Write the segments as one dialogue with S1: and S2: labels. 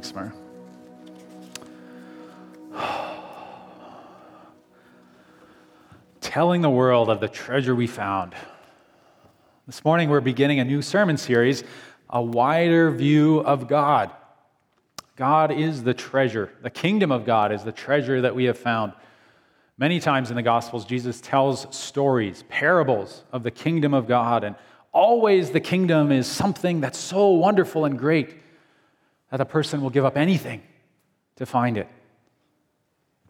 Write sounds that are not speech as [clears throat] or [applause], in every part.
S1: Thanks, Mara. [sighs] Telling the world of the treasure we found. This morning, we're beginning a new sermon series, A Wider View of God. God is the treasure. The kingdom of God is the treasure that we have found. Many times in the Gospels, Jesus tells stories, parables of the kingdom of God, and always the kingdom is something that's so wonderful and great that a person will give up anything to find it.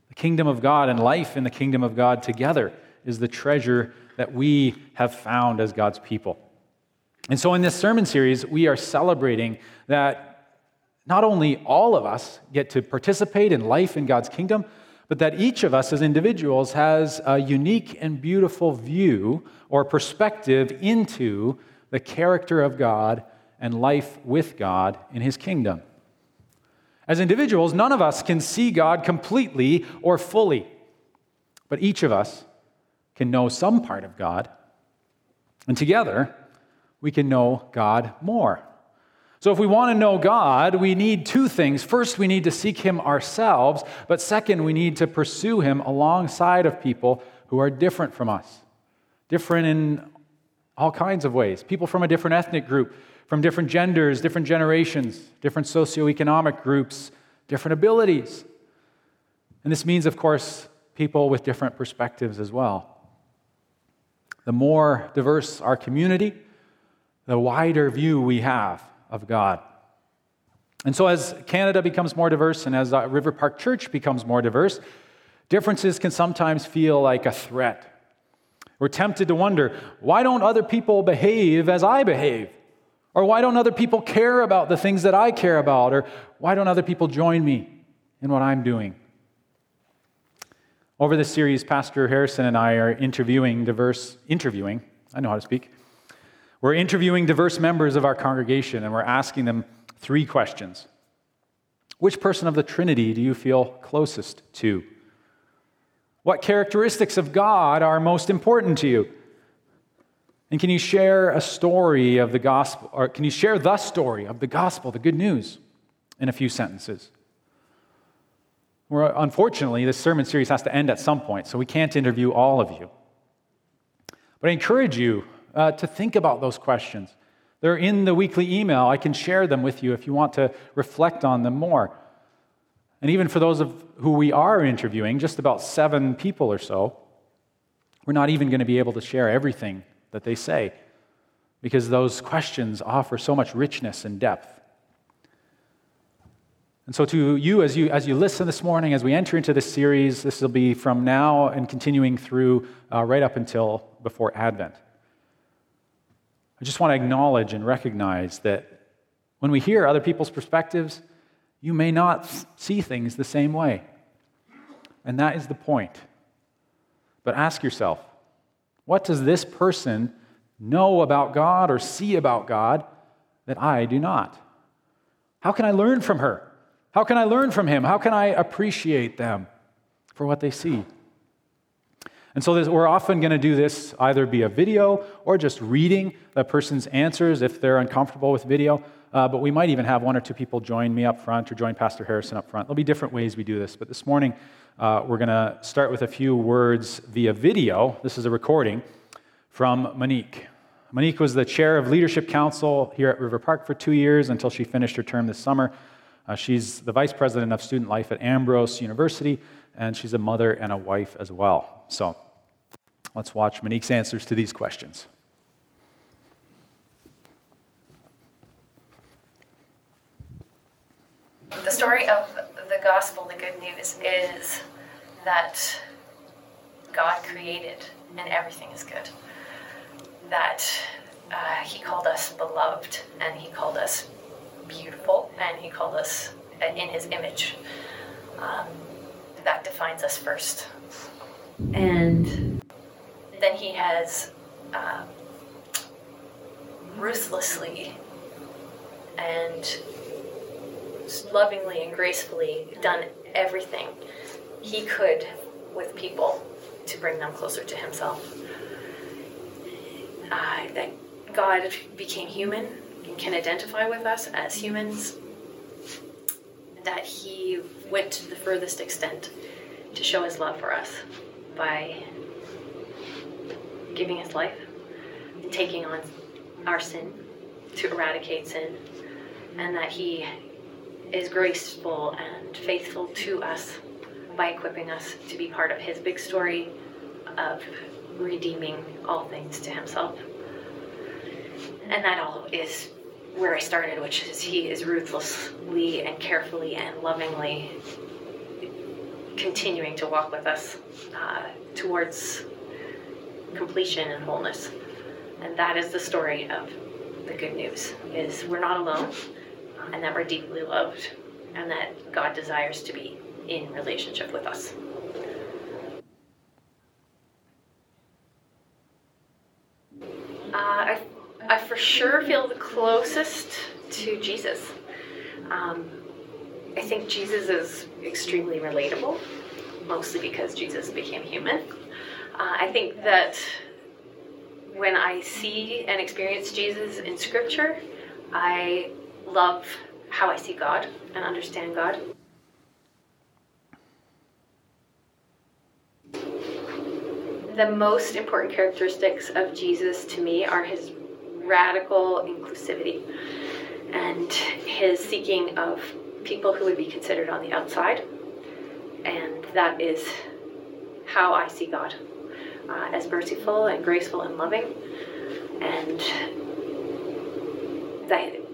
S1: The kingdom of God and life in the kingdom of God together is the treasure that we have found as God's people. And so, in this sermon series, we are celebrating that not only all of us get to participate in life in God's kingdom, but that each of us as individuals has a unique and beautiful view or perspective into the character of God and life with God in His kingdom. As individuals, none of us can see God completely or fully, but each of us can know some part of God, and together we can know God more. So, if we want to know God, we need two things. First, we need to seek Him ourselves, but second, we need to pursue Him alongside of people who are different from us, different in all kinds of ways. People from a different ethnic group, from different genders, different generations, different socioeconomic groups, different abilities. And this means, of course, people with different perspectives as well. The more diverse our community, the wider view we have of God. And so, as Canada becomes more diverse and as uh, River Park Church becomes more diverse, differences can sometimes feel like a threat. We're tempted to wonder why don't other people behave as I behave? Or why don't other people care about the things that I care about? Or why don't other people join me in what I'm doing? Over this series, Pastor Harrison and I are interviewing diverse, interviewing, I know how to speak, we're interviewing diverse members of our congregation and we're asking them three questions. Which person of the Trinity do you feel closest to? What characteristics of God are most important to you? And can you share a story of the gospel, or can you share the story of the gospel, the good news, in a few sentences? Well, unfortunately, this sermon series has to end at some point, so we can't interview all of you. But I encourage you uh, to think about those questions. They're in the weekly email. I can share them with you if you want to reflect on them more. And even for those of who we are interviewing, just about seven people or so, we're not even going to be able to share everything that they say because those questions offer so much richness and depth. And so, to you as, you, as you listen this morning, as we enter into this series, this will be from now and continuing through uh, right up until before Advent. I just want to acknowledge and recognize that when we hear other people's perspectives, you may not see things the same way. And that is the point. But ask yourself what does this person know about God or see about God that I do not? How can I learn from her? How can I learn from him? How can I appreciate them for what they see? And so this, we're often going to do this either via video or just reading the person's answers if they're uncomfortable with video. Uh, but we might even have one or two people join me up front or join Pastor Harrison up front. There'll be different ways we do this. But this morning, uh, we're going to start with a few words via video. This is a recording from Monique. Monique was the chair of Leadership Council here at River Park for two years until she finished her term this summer. Uh, she's the vice president of student life at Ambrose University, and she's a mother and a wife as well. So let's watch Monique's answers to these questions.
S2: The story of the gospel, the good news, is that God created and everything is good. That uh, He called us beloved and He called us beautiful and He called us in His image. Um, that defines us first. And then He has uh, ruthlessly and lovingly and gracefully done everything he could with people to bring them closer to himself. Uh, that God became human and can identify with us as humans that he went to the furthest extent to show his love for us by giving his life and taking on our sin to eradicate sin, and that he is graceful and faithful to us by equipping us to be part of his big story of redeeming all things to himself. And that all is where I started, which is he is ruthlessly and carefully and lovingly continuing to walk with us uh, towards completion and wholeness. And that is the story of the good news is we're not alone and that we're deeply loved and that God desires to be in relationship with us. Uh, I, I for sure feel the closest to Jesus. Um, I think Jesus is extremely relatable, mostly because Jesus became human. Uh, I think that when I see and experience Jesus in Scripture, I love how I see God and understand God. The most important characteristics of Jesus to me are his radical inclusivity and his seeking of people who would be considered on the outside. And that is how I see God uh, as merciful and graceful and loving. And that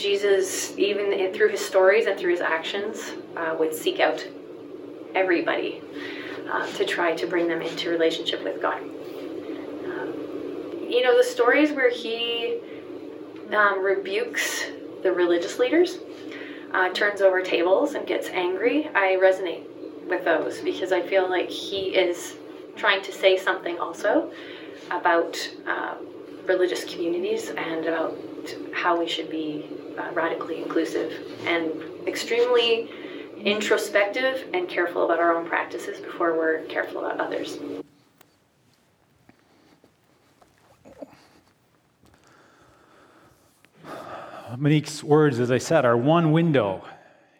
S2: Jesus, even through his stories and through his actions, uh, would seek out everybody uh, to try to bring them into relationship with God. Um, you know, the stories where he um, rebukes the religious leaders, uh, turns over tables, and gets angry, I resonate with those because I feel like he is trying to say something also about uh, religious communities and about how we should be uh, radically inclusive and extremely introspective and careful about our own practices before we're careful about others.
S1: Monique's words, as I said, are one window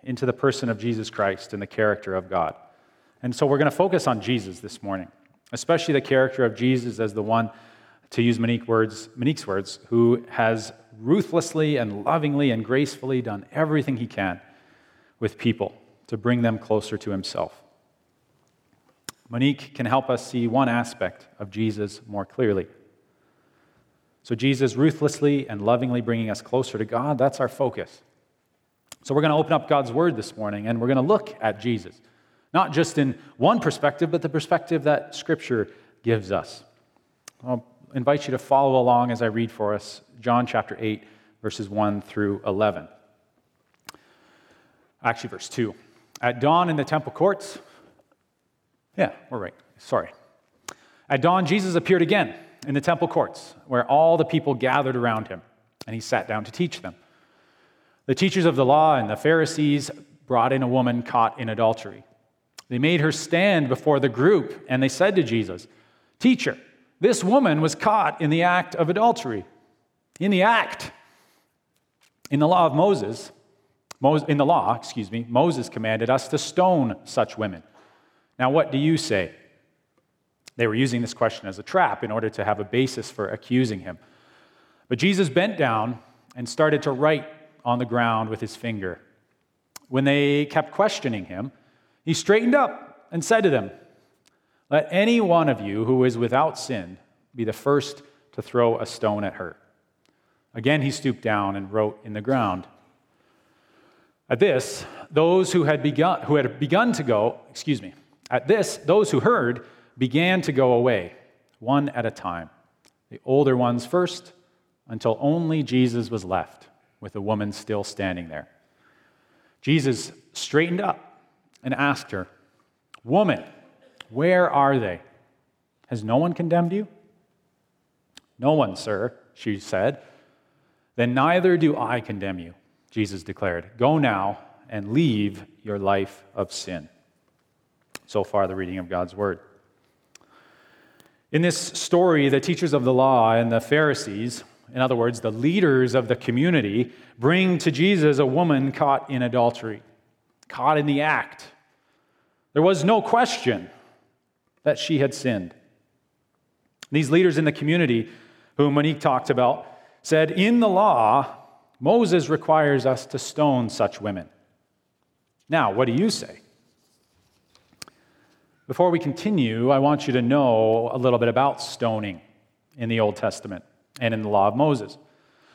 S1: into the person of Jesus Christ and the character of God. And so we're going to focus on Jesus this morning, especially the character of Jesus as the one, to use Monique words, Monique's words, who has ruthlessly and lovingly and gracefully done everything he can with people to bring them closer to himself. Monique can help us see one aspect of Jesus more clearly. So, Jesus ruthlessly and lovingly bringing us closer to God, that's our focus. So, we're going to open up God's Word this morning and we're going to look at Jesus, not just in one perspective, but the perspective that Scripture gives us. I'll invite you to follow along as I read for us John chapter 8, verses 1 through 11. Actually, verse 2. At dawn in the temple courts, yeah, we're right. Sorry. At dawn, Jesus appeared again in the temple courts, where all the people gathered around him, and he sat down to teach them. The teachers of the law and the Pharisees brought in a woman caught in adultery. They made her stand before the group, and they said to Jesus, Teacher, this woman was caught in the act of adultery. In the act. In the law of Moses, in the law, excuse me, Moses commanded us to stone such women. Now, what do you say? They were using this question as a trap in order to have a basis for accusing him. But Jesus bent down and started to write on the ground with his finger. When they kept questioning him, he straightened up and said to them, let any one of you who is without sin be the first to throw a stone at her. Again, he stooped down and wrote in the ground. At this, those who had begun, who had begun to go, excuse me, at this, those who heard began to go away, one at a time. The older ones first, until only Jesus was left, with the woman still standing there. Jesus straightened up and asked her, Woman, where are they? Has no one condemned you? No one, sir, she said. Then neither do I condemn you, Jesus declared. Go now and leave your life of sin. So far, the reading of God's word. In this story, the teachers of the law and the Pharisees, in other words, the leaders of the community, bring to Jesus a woman caught in adultery. caught in the act. There was no question that she had sinned. These leaders in the community, whom Monique talked about, said, In the law, Moses requires us to stone such women. Now, what do you say? Before we continue, I want you to know a little bit about stoning in the Old Testament and in the law of Moses.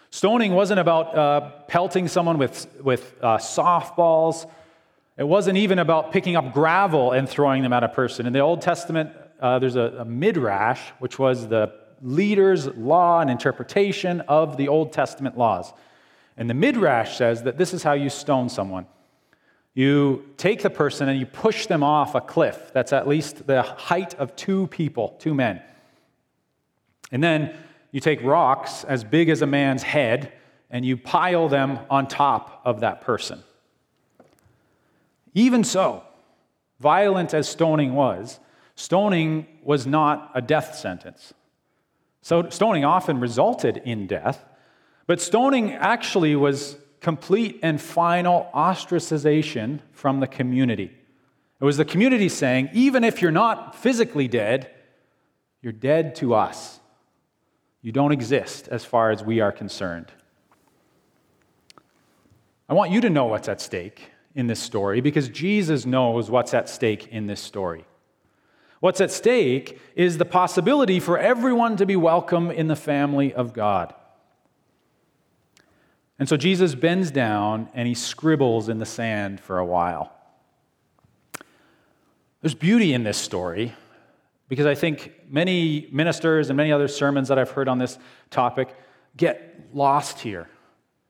S1: Stoning wasn't about uh, pelting someone with, with uh, softballs. It wasn't even about picking up gravel and throwing them at a person. In the Old Testament, uh, there's a, a midrash, which was the leader's law and interpretation of the Old Testament laws. And the midrash says that this is how you stone someone. You take the person and you push them off a cliff that's at least the height of two people, two men. And then you take rocks as big as a man's head and you pile them on top of that person. Even so, violent as stoning was, stoning was not a death sentence. So, stoning often resulted in death, but stoning actually was complete and final ostracization from the community. It was the community saying, even if you're not physically dead, you're dead to us. You don't exist as far as we are concerned. I want you to know what's at stake in this story because Jesus knows what's at stake in this story. What's at stake is the possibility for everyone to be welcome in the family of God. And so Jesus bends down and he scribbles in the sand for a while. There's beauty in this story because I think many ministers and many other sermons that I've heard on this topic get lost here.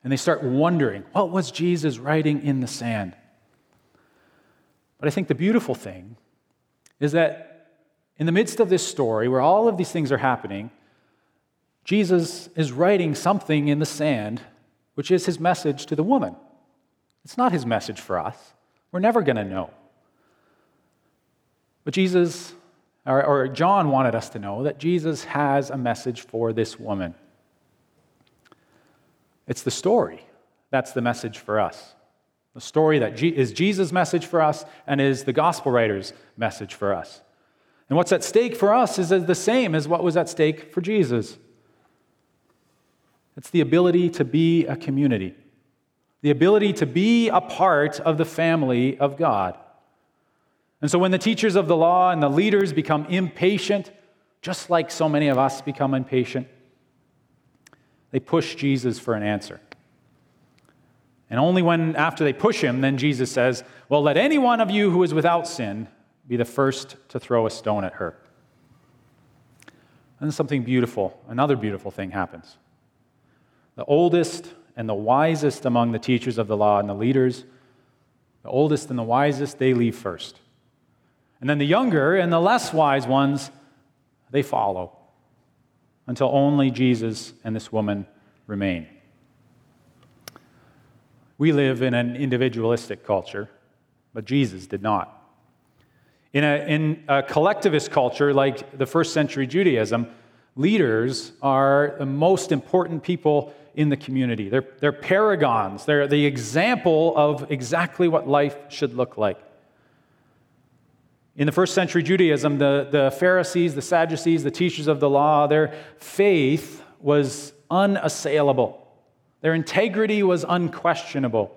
S1: And they start wondering, what was Jesus writing in the sand? But I think the beautiful thing is that in the midst of this story, where all of these things are happening, Jesus is writing something in the sand, which is his message to the woman. It's not his message for us. We're never going to know. But Jesus or, John wanted us to know that Jesus has a message for this woman. It's the story that's the message for us. The story that is Jesus' message for us and is the gospel writer's message for us. And what's at stake for us is the same as what was at stake for Jesus. It's the ability to be a community, the ability to be a part of the family of God. And so when the teachers of the law and the leaders become impatient, just like so many of us become impatient, they push Jesus for an answer. And only when, after they push him, then Jesus says, Well, let any one of you who is without sin be the first to throw a stone at her. And then something beautiful, another beautiful thing happens. The oldest and the wisest among the teachers of the law and the leaders, the oldest and the wisest, they leave first. And then the younger and the less wise ones, they follow until only Jesus and this woman remain. We live in an individualistic culture, but Jesus did not. In a, in a collectivist culture like the first century Judaism, leaders are the most important people in the community. They're, they're paragons, they're the example of exactly what life should look like. In the first century Judaism, the, the Pharisees, the Sadducees, the teachers of the law, their faith was unassailable. Their integrity was unquestionable.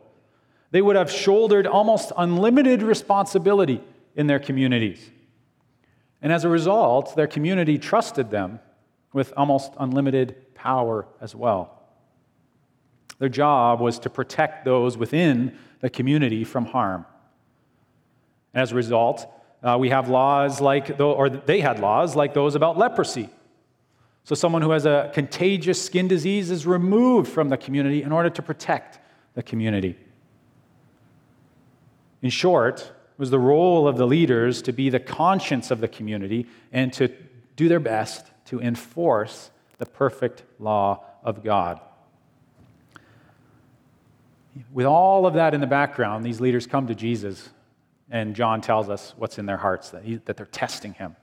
S1: They would have shouldered almost unlimited responsibility in their communities. And as a result, their community trusted them with almost unlimited power as well. Their job was to protect those within the community from harm. As a result, uh, we have laws like, or they had laws like those about leprosy. So, someone who has a contagious skin disease is removed from the community in order to protect the community. In short, it was the role of the leaders to be the conscience of the community and to do their best to enforce the perfect law of God. With all of that in the background, these leaders come to Jesus and John tells us what's in their hearts, that, he, that they're testing him.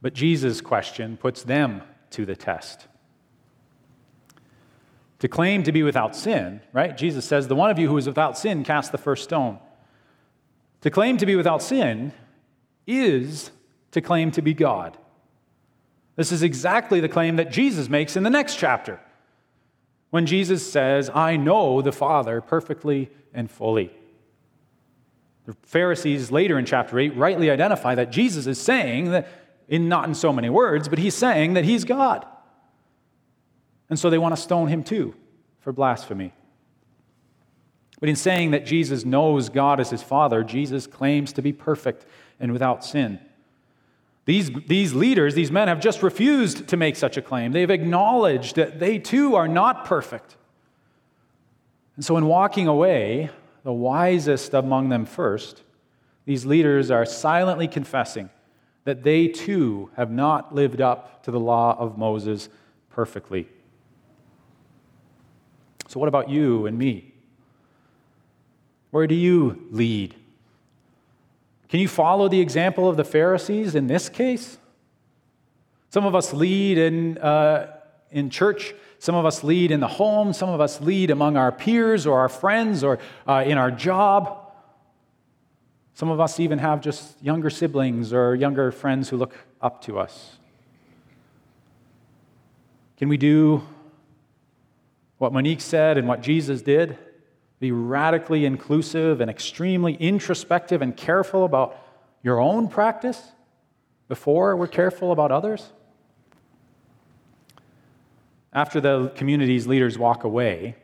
S1: But Jesus' question puts them to the test. to claim to be without sin, right? Jesus says, The one of you who is without sin cast the first stone. To claim to be without sin is to claim to be God. This is exactly the claim that Jesus makes in the next chapter when Jesus says, I know the Father perfectly and fully. The Pharisees later in chapter 8 rightly identify that Jesus is saying that, in not in so many words, but he's saying that he's God. And so they want to stone him too for blasphemy. But in saying that Jesus knows God as his Father, Jesus claims to be perfect and without sin. These, these leaders, these men, have just refused to make such a claim. They've acknowledged that they too are not perfect. And so, in walking away, the wisest among them first, these leaders are silently confessing that they too have not lived up to the law of Moses perfectly. So, what about you and me? Where do you lead? Can you follow the example of the Pharisees in this case? Some of us lead in, uh, in church, some of us lead in the home, some of us lead among our peers or our friends or uh, in our job. Some of us even have just younger siblings or younger friends who look up to us. Can we do what Monique said and what Jesus did? Be radically inclusive and extremely introspective and careful about your own practice before we're careful about others? After the community's leaders walk away,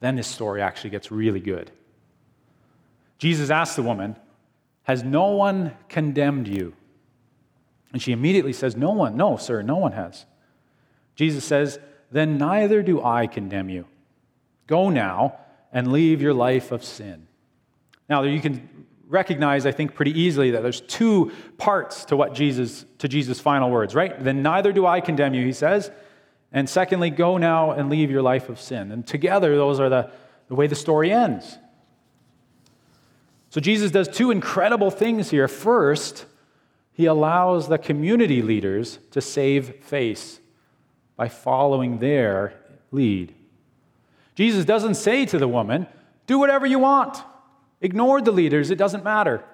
S1: then this story actually gets really good. Jesus asks the woman, Has no one condemned you? And she immediately says, No one. No, sir, no one has. Jesus says, Then neither do I condemn you. Go now and leave your life of sin. Now, you can recognize, I think, pretty easily that there's two parts to what Jesus, to Jesus' final words, right? Then neither do I condemn you, he says. And secondly, go now and leave your life of sin. And together, those are the, the way the story ends. So Jesus does two incredible things here. First, he allows the community leaders to save face by following their lead. Jesus doesn't say to the woman, Do whatever you want, ignore the leaders, it doesn't matter.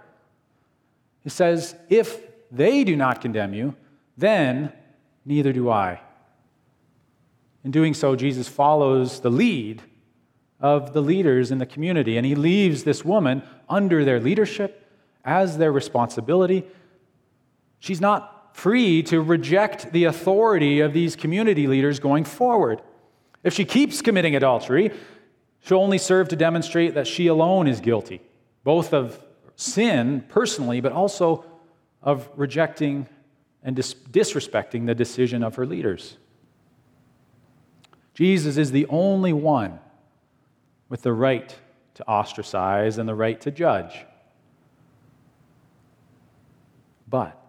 S1: He says, If they do not condemn you, then neither do I. In doing so, Jesus follows the lead of the leaders in the community, and he leaves this woman under their leadership as their responsibility. She's not free to reject the authority of these community leaders going forward. If she keeps committing adultery, she'll only serve to demonstrate that she alone is guilty, both of sin personally, but also of rejecting and dis- disrespecting the decision of her leaders. Jesus is the only one with the right to ostracize and the right to judge. But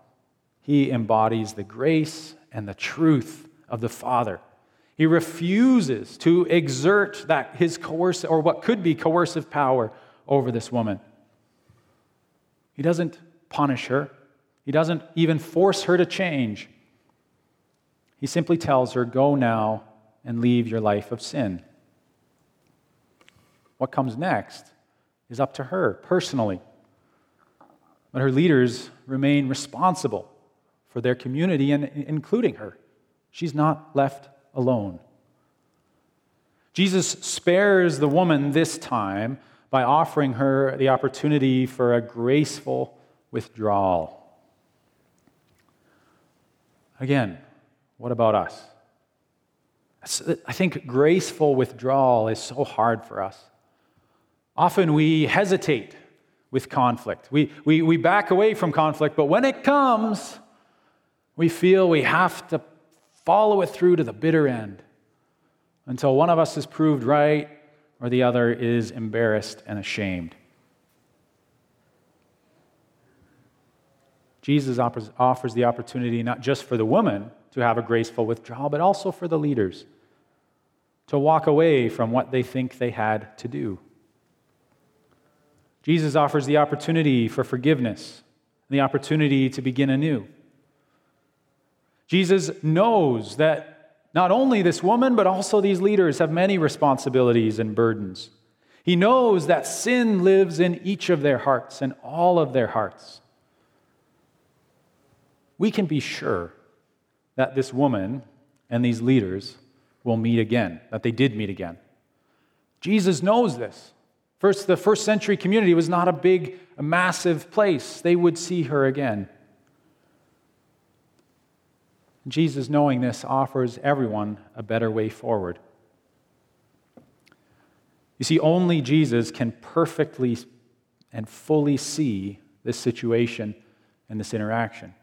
S1: he embodies the grace and the truth of the Father he refuses to exert that his coercive or what could be coercive power over this woman. He doesn't punish her. He doesn't even force her to change. He simply tells her, Go now and leave your life of sin. What comes next is up to her personally. But her leaders remain responsible for their community and including her. She's not left alone. Jesus spares the woman this time by offering her the opportunity for a graceful withdrawal. Again, what about us? I think graceful withdrawal is so hard for us. Often we hesitate with conflict. We, we, we back away from conflict, but when it comes, we feel we have to follow it through to the bitter end until one of us is proved right or the other is embarrassed and ashamed. Jesus offers the opportunity not just for the woman to have a graceful withdrawal, but also for the leaders to walk away from what they think they had to do. Jesus offers the opportunity for forgiveness, the opportunity to begin anew. Jesus knows that Not only this woman, but also these leaders have many responsibilities and burdens. He knows that sin lives in each of their hearts and all of their hearts. We can be sure that this woman and these leaders will meet again, that they did meet again. Jesus knows this. First, the first century community was not a big, massive place. They would see her again. Jesus, knowing this, offers everyone a better way forward. You see, only Jesus can perfectly and fully see this situation and this interaction.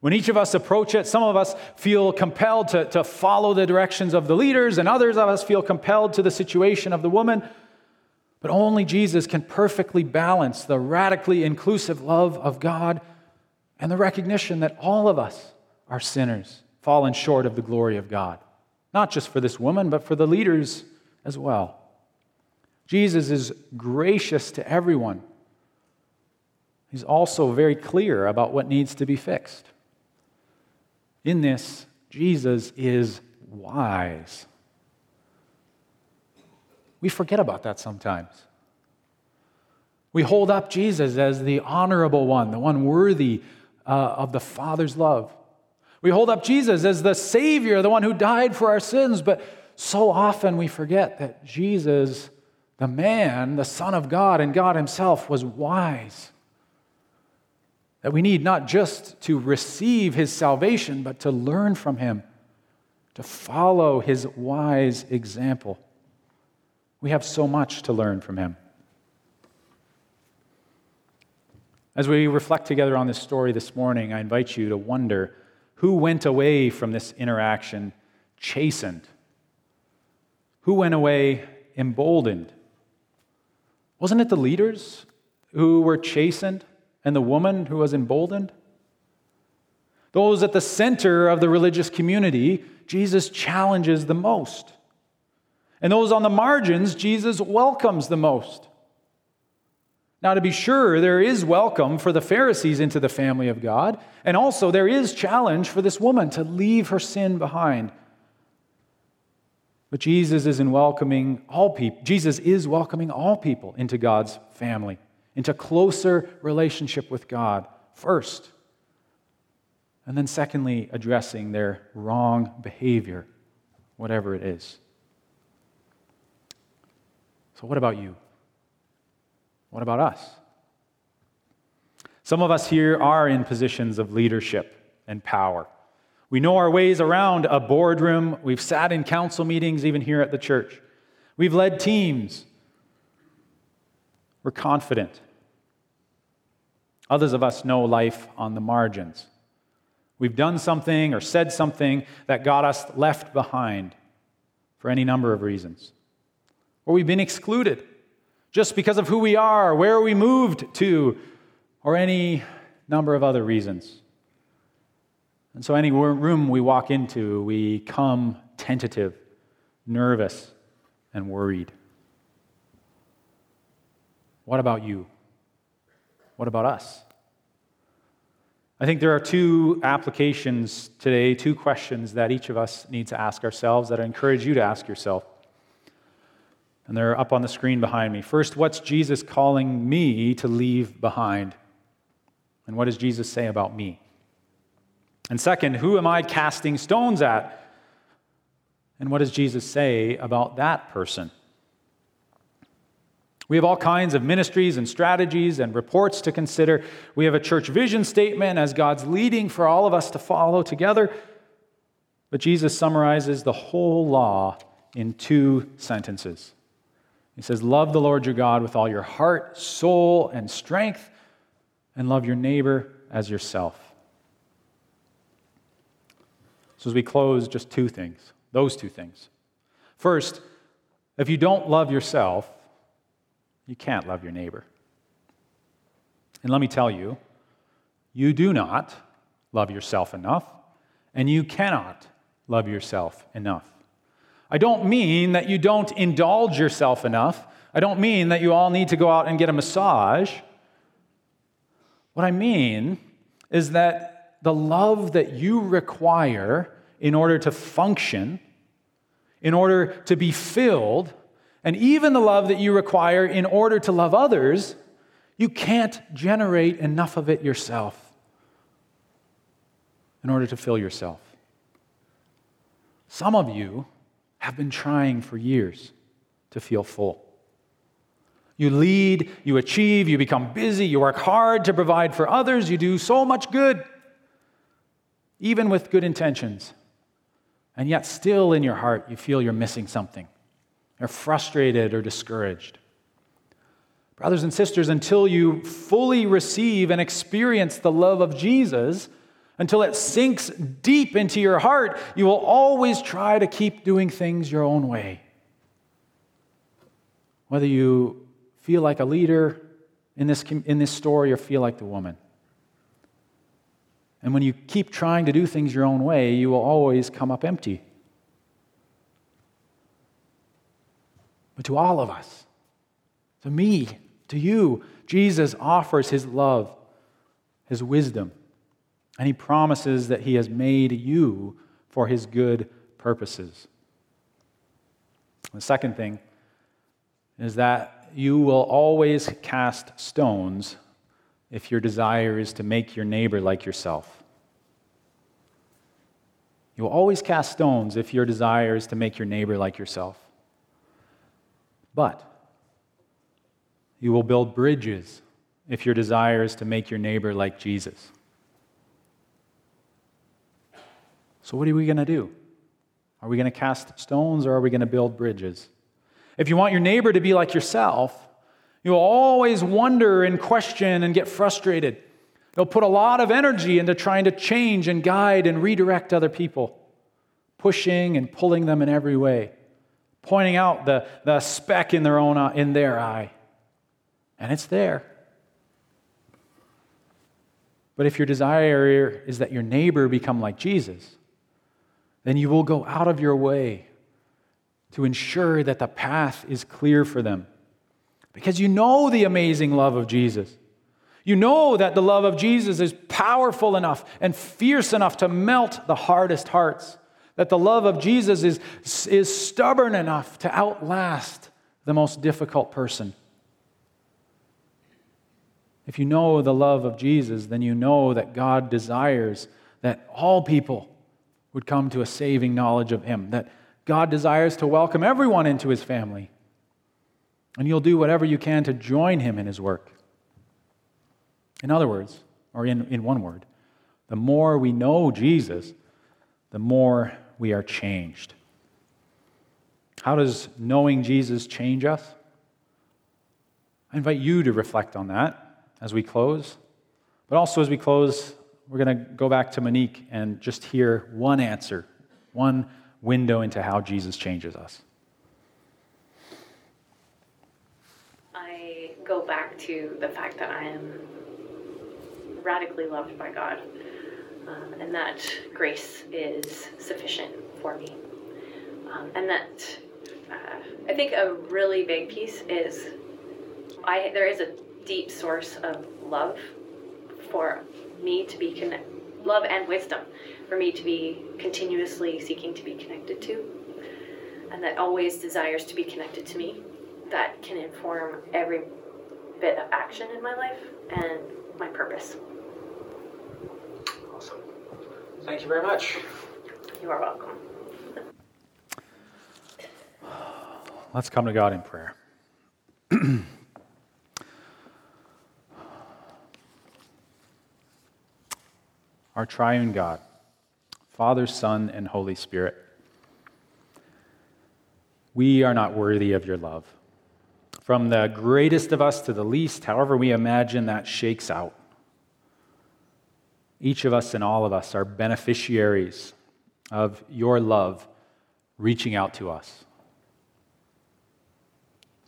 S1: When each of us approach it, some of us feel compelled to, to follow the directions of the leaders, and others of us feel compelled to the situation of the woman. But only Jesus can perfectly balance the radically inclusive love of God and the recognition that all of us are sinners, fallen short of the glory of God. Not just for this woman, but for the leaders as well. Jesus is gracious to everyone. He's also very clear about what needs to be fixed. In this, Jesus is wise. We forget about that sometimes. We hold up Jesus as the honorable one, the one worthy uh, of the Father's love. We hold up Jesus as the Savior, the one who died for our sins, but so often we forget that Jesus the man, the Son of God, and God Himself was wise. That we need not just to receive His salvation, but to learn from Him, to follow His wise example. We have so much to learn from Him. As we reflect together on this story this morning, I invite you to wonder who went away from this interaction chastened? Who went away emboldened? Wasn't it the leaders who were chastened and the woman who was emboldened? Those at the center of the religious community, Jesus challenges the most. And those on the margins, Jesus welcomes the most. Now, to be sure, there is welcome for the Pharisees into the family of God, and also there is challenge for this woman to leave her sin behind but Jesus is in welcoming all people. Jesus is welcoming all people into God's family, into closer relationship with God first. And then secondly, addressing their wrong behavior, whatever it is. So what about you? What about us? Some of us here are in positions of leadership and power. We know our ways around a boardroom. We've sat in council meetings, even here at the church. We've led teams. We're confident. Others of us know life on the margins. We've done something or said something that got us left behind for any number of reasons. Or we've been excluded just because of who we are, where we moved to, or any number of other reasons. And so, any room we walk into, we come tentative, nervous, and worried. What about you? What about us? I think there are two applications today, two questions that each of us need to ask ourselves that I encourage you to ask yourself. And they're up on the screen behind me. First, what's Jesus calling me to leave behind? And what does Jesus say about me? And second, who am I casting stones at? And what does Jesus say about that person? We have all kinds of ministries and strategies and reports to consider. We have a church vision statement as God's leading for all of us to follow together. But Jesus summarizes the whole law in two sentences. He says, Love the Lord your God with all your heart, soul, and strength, and love your neighbor as yourself. So, as we close, just two things those two things. First, if you don't love yourself, you can't love your neighbor. And let me tell you, you do not love yourself enough, and you cannot love yourself enough. I don't mean that you don't indulge yourself enough. I don't mean that you all need to go out and get a massage. What I mean is that the love that you require in order to function, in order to be filled, and even the love that you require in order to love others, you can't generate enough of it yourself in order to fill yourself. Some of you have been trying for years to feel full. You lead, you achieve, you become busy, you work hard to provide for others, you do so much good, even with good intentions. And yet, still in your heart, you feel you're missing something. You're frustrated or discouraged. Brothers and sisters, until you fully receive and experience the love of Jesus, until it sinks deep into your heart, you will always try to keep doing things your own way. Whether you feel like a leader in this, in this story or feel like the woman. And when you keep trying to do things your own way, you will always come up empty. But to all of us, to me, to you, Jesus offers his love, his wisdom, and he promises that he has made you for his good purposes. The second thing is that you will always cast stones if your desire is to make your neighbor like yourself. You will always cast stones if your desire is to make your neighbor like yourself. But you will build bridges if your desire is to make your neighbor like Jesus. So, what are we going to do? Are we going to cast stones or are we going to build bridges? If you want your neighbor to be like yourself, you'll always wonder and question and get frustrated. You'll put a lot of energy into trying to change and guide and redirect other people, pushing and pulling them in every way, pointing out the, the speck in their own uh, in their eye. And it's there. But if your desire is that your neighbor become like Jesus, then you will go out of your way to ensure that the path is clear for them. Because you know the amazing love of Jesus. You know that the love of Jesus is powerful enough and fierce enough to melt the hardest hearts. That the love of Jesus is, is stubborn enough to outlast the most difficult person. If you know the love of Jesus, then you know that God desires that all people would come to a saving knowledge of Him, that God desires to welcome everyone into his family. And you'll do whatever you can to join him in his work. In other words, or in, in one word, the more we know Jesus, the more we are changed. How does knowing Jesus change us? I invite you to reflect on that as we close. But also, as we close, we're going to go back to Monique and just hear one answer, one window into how Jesus changes us?
S2: I go back to the fact that I am radically loved by God um, and that grace is sufficient for me. Um, and that uh, I think a really big piece is I, there is a deep source of love for me to be connected, love and wisdom for me to be continuously seeking to be connected to, and that always desires to be connected to me, that can inform every bit of action in my life and my purpose.
S1: Awesome. Thank you very much.
S2: You are welcome. [sighs]
S1: Let's come to God in prayer. [clears throat] Our triune God. Father, Son, and Holy Spirit. We are not worthy of your love. From the greatest of us to the least, however we imagine that shakes out. Each of us and all of us are beneficiaries of your love reaching out to us.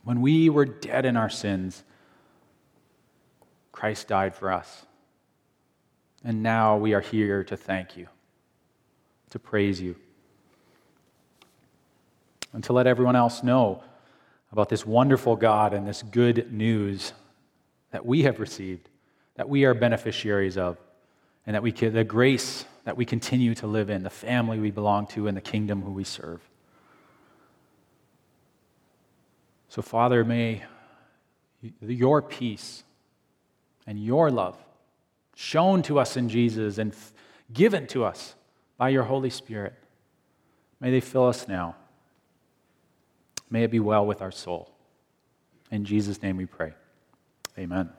S1: When we were dead in our sins, Christ died for us. And now we are here to thank you to praise you and to let everyone else know about this wonderful God and this good news that we have received, that we are beneficiaries of, and that we can, the grace that we continue to live in, the family we belong to, and the kingdom who we serve. So, Father, may your peace and your love shown to us in Jesus and given to us by your Holy Spirit, may they fill us now. May it be well with our soul. In Jesus' name we pray. Amen.